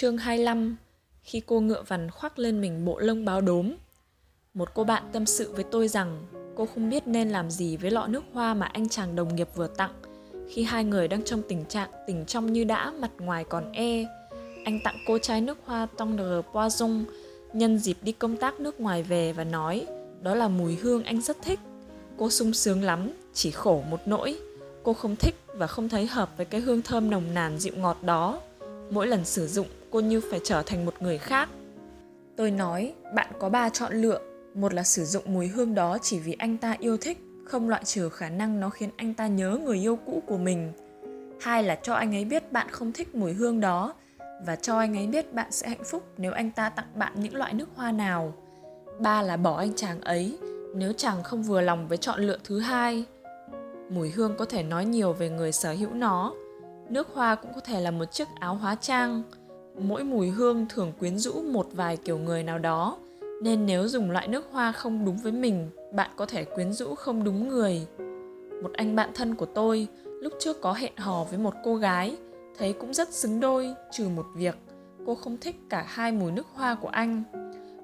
Chương 25 Khi cô ngựa vằn khoác lên mình bộ lông báo đốm Một cô bạn tâm sự với tôi rằng cô không biết nên làm gì với lọ nước hoa mà anh chàng đồng nghiệp vừa tặng khi hai người đang trong tình trạng tình trong như đã mặt ngoài còn e. Anh tặng cô chai nước hoa Tendre Poison nhân dịp đi công tác nước ngoài về và nói đó là mùi hương anh rất thích. Cô sung sướng lắm, chỉ khổ một nỗi. Cô không thích và không thấy hợp với cái hương thơm nồng nàn dịu ngọt đó. Mỗi lần sử dụng, cô như phải trở thành một người khác. Tôi nói, bạn có ba chọn lựa. Một là sử dụng mùi hương đó chỉ vì anh ta yêu thích, không loại trừ khả năng nó khiến anh ta nhớ người yêu cũ của mình. Hai là cho anh ấy biết bạn không thích mùi hương đó và cho anh ấy biết bạn sẽ hạnh phúc nếu anh ta tặng bạn những loại nước hoa nào. Ba là bỏ anh chàng ấy nếu chàng không vừa lòng với chọn lựa thứ hai. Mùi hương có thể nói nhiều về người sở hữu nó. Nước hoa cũng có thể là một chiếc áo hóa trang. Mỗi mùi hương thường quyến rũ một vài kiểu người nào đó, nên nếu dùng loại nước hoa không đúng với mình, bạn có thể quyến rũ không đúng người. Một anh bạn thân của tôi lúc trước có hẹn hò với một cô gái, thấy cũng rất xứng đôi, trừ một việc, cô không thích cả hai mùi nước hoa của anh.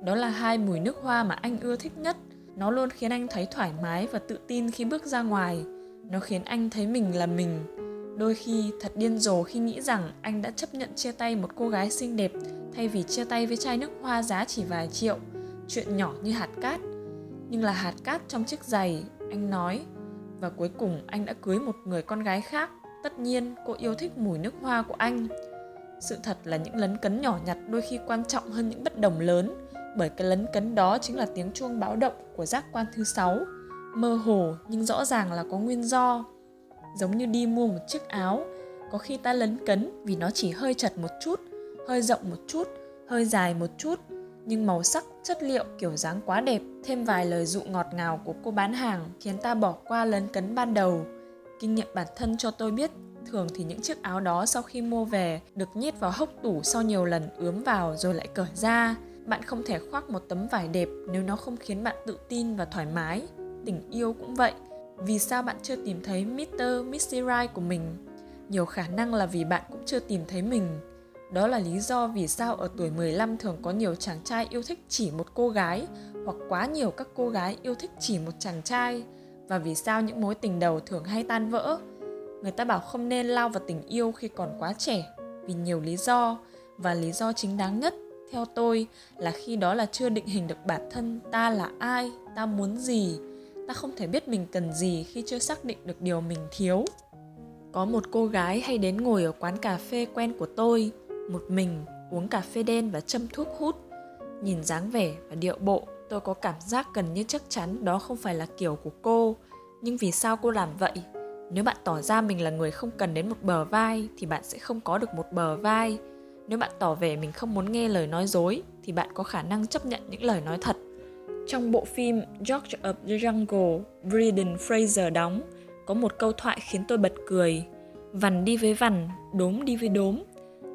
Đó là hai mùi nước hoa mà anh ưa thích nhất. Nó luôn khiến anh thấy thoải mái và tự tin khi bước ra ngoài. Nó khiến anh thấy mình là mình. Đôi khi thật điên rồ khi nghĩ rằng anh đã chấp nhận chia tay một cô gái xinh đẹp thay vì chia tay với chai nước hoa giá chỉ vài triệu. Chuyện nhỏ như hạt cát. Nhưng là hạt cát trong chiếc giày, anh nói. Và cuối cùng anh đã cưới một người con gái khác. Tất nhiên cô yêu thích mùi nước hoa của anh. Sự thật là những lấn cấn nhỏ nhặt đôi khi quan trọng hơn những bất đồng lớn bởi cái lấn cấn đó chính là tiếng chuông báo động của giác quan thứ sáu mơ hồ nhưng rõ ràng là có nguyên do giống như đi mua một chiếc áo. Có khi ta lấn cấn vì nó chỉ hơi chật một chút, hơi rộng một chút, hơi dài một chút. Nhưng màu sắc, chất liệu kiểu dáng quá đẹp, thêm vài lời dụ ngọt ngào của cô bán hàng khiến ta bỏ qua lấn cấn ban đầu. Kinh nghiệm bản thân cho tôi biết, thường thì những chiếc áo đó sau khi mua về được nhét vào hốc tủ sau nhiều lần ướm vào rồi lại cởi ra. Bạn không thể khoác một tấm vải đẹp nếu nó không khiến bạn tự tin và thoải mái. Tình yêu cũng vậy vì sao bạn chưa tìm thấy Mr. Missy Right của mình nhiều khả năng là vì bạn cũng chưa tìm thấy mình đó là lý do vì sao ở tuổi 15 thường có nhiều chàng trai yêu thích chỉ một cô gái, hoặc quá nhiều các cô gái yêu thích chỉ một chàng trai và vì sao những mối tình đầu thường hay tan vỡ. Người ta bảo không nên lao vào tình yêu khi còn quá trẻ, vì nhiều lý do và lý do chính đáng nhất, theo tôi, là khi đó là chưa định hình được bản thân ta là ai, ta muốn gì ta không thể biết mình cần gì khi chưa xác định được điều mình thiếu. Có một cô gái hay đến ngồi ở quán cà phê quen của tôi, một mình uống cà phê đen và châm thuốc hút. Nhìn dáng vẻ và điệu bộ, tôi có cảm giác gần như chắc chắn đó không phải là kiểu của cô. Nhưng vì sao cô làm vậy? Nếu bạn tỏ ra mình là người không cần đến một bờ vai, thì bạn sẽ không có được một bờ vai. Nếu bạn tỏ vẻ mình không muốn nghe lời nói dối, thì bạn có khả năng chấp nhận những lời nói thật. Trong bộ phim George of the Jungle, Brendan Fraser đóng, có một câu thoại khiến tôi bật cười. Vằn đi với vằn, đốm đi với đốm.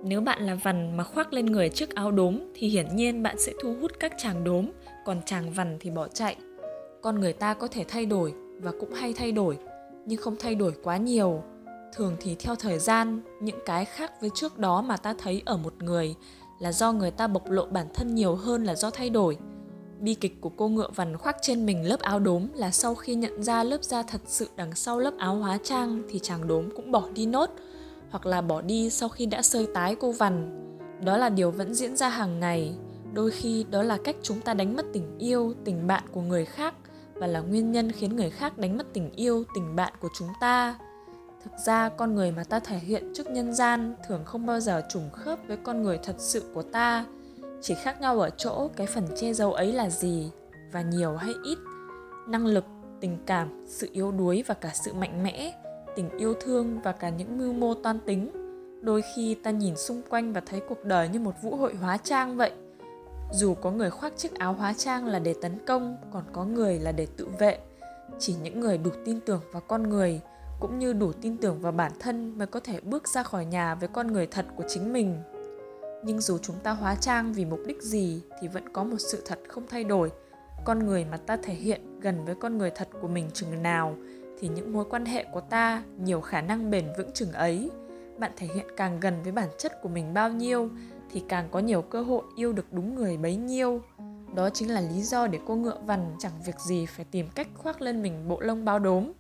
Nếu bạn là vằn mà khoác lên người chiếc áo đốm thì hiển nhiên bạn sẽ thu hút các chàng đốm, còn chàng vằn thì bỏ chạy. Con người ta có thể thay đổi và cũng hay thay đổi, nhưng không thay đổi quá nhiều thường thì theo thời gian những cái khác với trước đó mà ta thấy ở một người là do người ta bộc lộ bản thân nhiều hơn là do thay đổi bi kịch của cô ngựa vằn khoác trên mình lớp áo đốm là sau khi nhận ra lớp da thật sự đằng sau lớp áo hóa trang thì chàng đốm cũng bỏ đi nốt, hoặc là bỏ đi sau khi đã sơi tái cô vằn. Đó là điều vẫn diễn ra hàng ngày. Đôi khi đó là cách chúng ta đánh mất tình yêu, tình bạn của người khác và là nguyên nhân khiến người khác đánh mất tình yêu, tình bạn của chúng ta. Thực ra, con người mà ta thể hiện trước nhân gian thường không bao giờ trùng khớp với con người thật sự của ta chỉ khác nhau ở chỗ cái phần che giấu ấy là gì và nhiều hay ít. Năng lực, tình cảm, sự yếu đuối và cả sự mạnh mẽ, tình yêu thương và cả những mưu mô toan tính. Đôi khi ta nhìn xung quanh và thấy cuộc đời như một vũ hội hóa trang vậy. Dù có người khoác chiếc áo hóa trang là để tấn công, còn có người là để tự vệ. Chỉ những người đủ tin tưởng vào con người cũng như đủ tin tưởng vào bản thân mới có thể bước ra khỏi nhà với con người thật của chính mình nhưng dù chúng ta hóa trang vì mục đích gì thì vẫn có một sự thật không thay đổi con người mà ta thể hiện gần với con người thật của mình chừng nào thì những mối quan hệ của ta nhiều khả năng bền vững chừng ấy bạn thể hiện càng gần với bản chất của mình bao nhiêu thì càng có nhiều cơ hội yêu được đúng người bấy nhiêu. Đó chính là lý do để cô ngựa vằn chẳng việc gì phải tìm cách khoác lên mình bộ lông bao đốm.